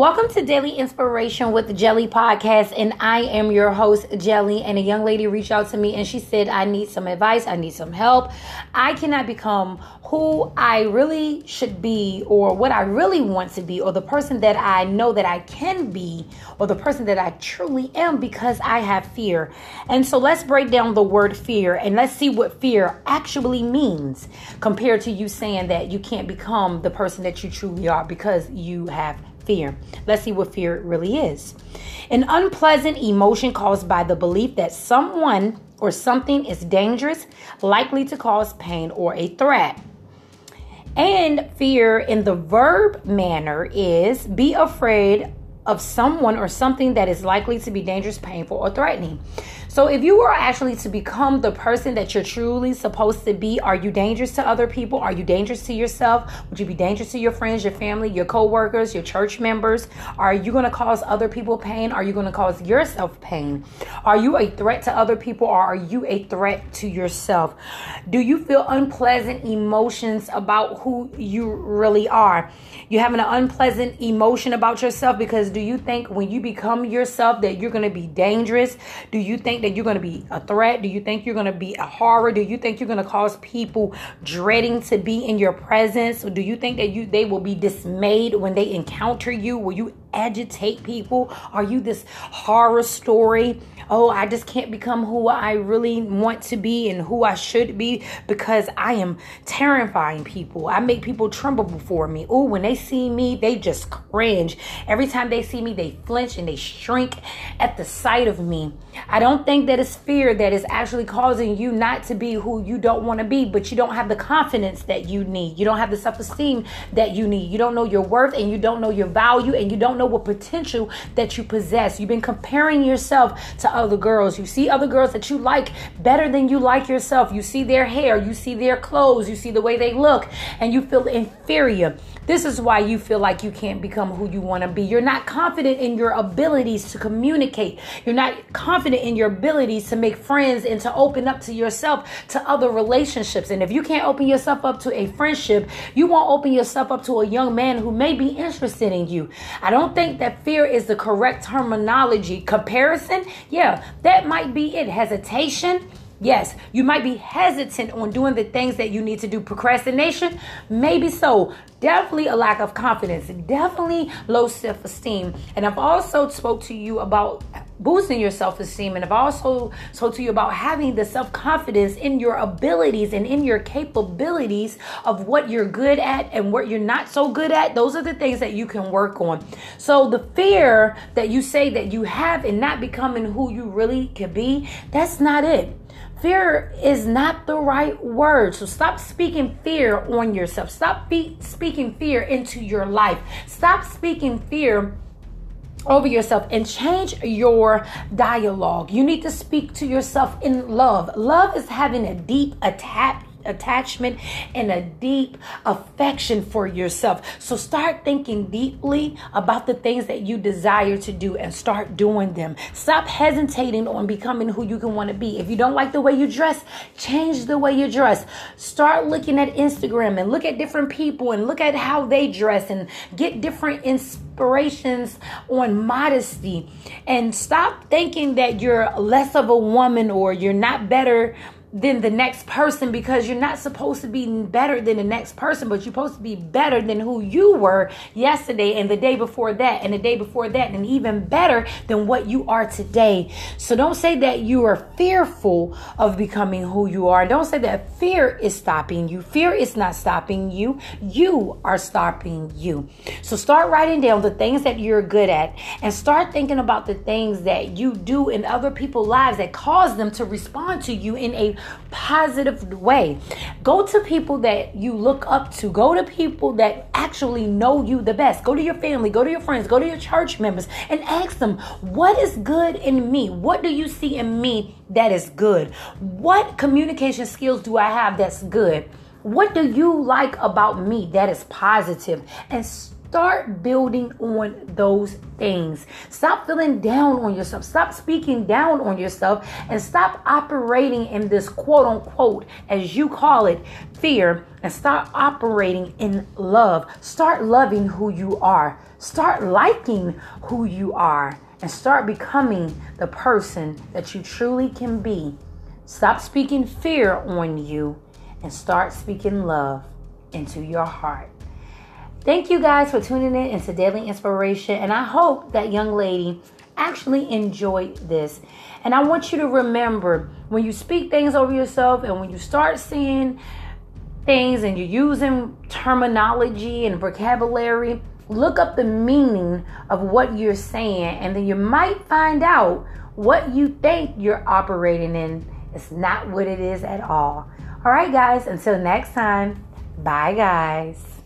Welcome to Daily Inspiration with Jelly Podcast, and I am your host, Jelly. And a young lady reached out to me and she said, I need some advice, I need some help. I cannot become who I really should be, or what I really want to be, or the person that I know that I can be, or the person that I truly am because I have fear. And so let's break down the word fear and let's see what fear actually means compared to you saying that you can't become the person that you truly are because you have fear. Let's see what fear really is. An unpleasant emotion caused by the belief that someone or something is dangerous, likely to cause pain or a threat. And fear in the verb manner is be afraid of someone or something that is likely to be dangerous, painful, or threatening. So, if you were actually to become the person that you're truly supposed to be, are you dangerous to other people? Are you dangerous to yourself? Would you be dangerous to your friends, your family, your co-workers, your church members? Are you going to cause other people pain? Are you going to cause yourself pain? Are you a threat to other people or are you a threat to yourself? Do you feel unpleasant emotions about who you really are? You having an unpleasant emotion about yourself because do you think when you become yourself that you're going to be dangerous? Do you think think you're going to be a threat? Do you think you're going to be a horror? Do you think you're going to cause people dreading to be in your presence? Or do you think that you they will be dismayed when they encounter you? Will you agitate people? Are you this horror story? Oh, I just can't become who I really want to be and who I should be because I am terrifying people. I make people tremble before me. Oh, when they see me, they just cringe. Every time they see me, they flinch and they shrink at the sight of me. I don't think that it's fear that is actually causing you not to be who you don't want to be, but you don't have the confidence that you need. You don't have the self esteem that you need. You don't know your worth and you don't know your value and you don't know what potential that you possess. You've been comparing yourself to other girls. You see other girls that you like better than you like yourself. You see their hair, you see their clothes, you see the way they look, and you feel inferior. This is why you feel like you can't become who you want to be. You're not confident in your abilities to communicate. You're not confident in your abilities to make friends and to open up to yourself to other relationships. And if you can't open yourself up to a friendship, you won't open yourself up to a young man who may be interested in you. I don't think that fear is the correct terminology. Comparison, yeah, that might be it. Hesitation, Yes, you might be hesitant on doing the things that you need to do. Procrastination, maybe so. Definitely a lack of confidence, definitely low self-esteem. And I've also spoke to you about boosting your self-esteem and I've also told to you about having the self-confidence in your abilities and in your capabilities of what you're good at and what you're not so good at. Those are the things that you can work on. So the fear that you say that you have in not becoming who you really can be, that's not it. Fear is not the right word. So stop speaking fear on yourself. Stop speaking fear into your life. Stop speaking fear over yourself and change your dialogue. You need to speak to yourself in love. Love is having a deep attachment attachment and a deep affection for yourself. So start thinking deeply about the things that you desire to do and start doing them. Stop hesitating on becoming who you can want to be. If you don't like the way you dress, change the way you dress. Start looking at Instagram and look at different people and look at how they dress and get different on modesty. And stop thinking that you're less of a woman or you're not better than the next person because you're not supposed to be better than the next person, but you're supposed to be better than who you were yesterday and the day before that and the day before that and even better than what you are today. So don't say that you are fearful of becoming who you are. Don't say that fear is stopping you. Fear is not stopping you. You are stopping you. So start writing down the things that you're good at and start thinking about the things that you do in other people's lives that cause them to respond to you in a positive way. Go to people that you look up to. Go to people that actually know you the best. Go to your family, go to your friends, go to your church members and ask them, what is good in me? What do you see in me that is good? What communication skills do I have that's good? What do you like about me that is positive? And Start building on those things. Stop feeling down on yourself. Stop speaking down on yourself and stop operating in this quote unquote, as you call it, fear and start operating in love. Start loving who you are. Start liking who you are and start becoming the person that you truly can be. Stop speaking fear on you and start speaking love into your heart. Thank you guys for tuning in into Daily Inspiration, and I hope that young lady actually enjoyed this. And I want you to remember when you speak things over yourself and when you start seeing things and you're using terminology and vocabulary, look up the meaning of what you're saying, and then you might find out what you think you're operating in is not what it is at all. All right, guys, until next time, bye, guys.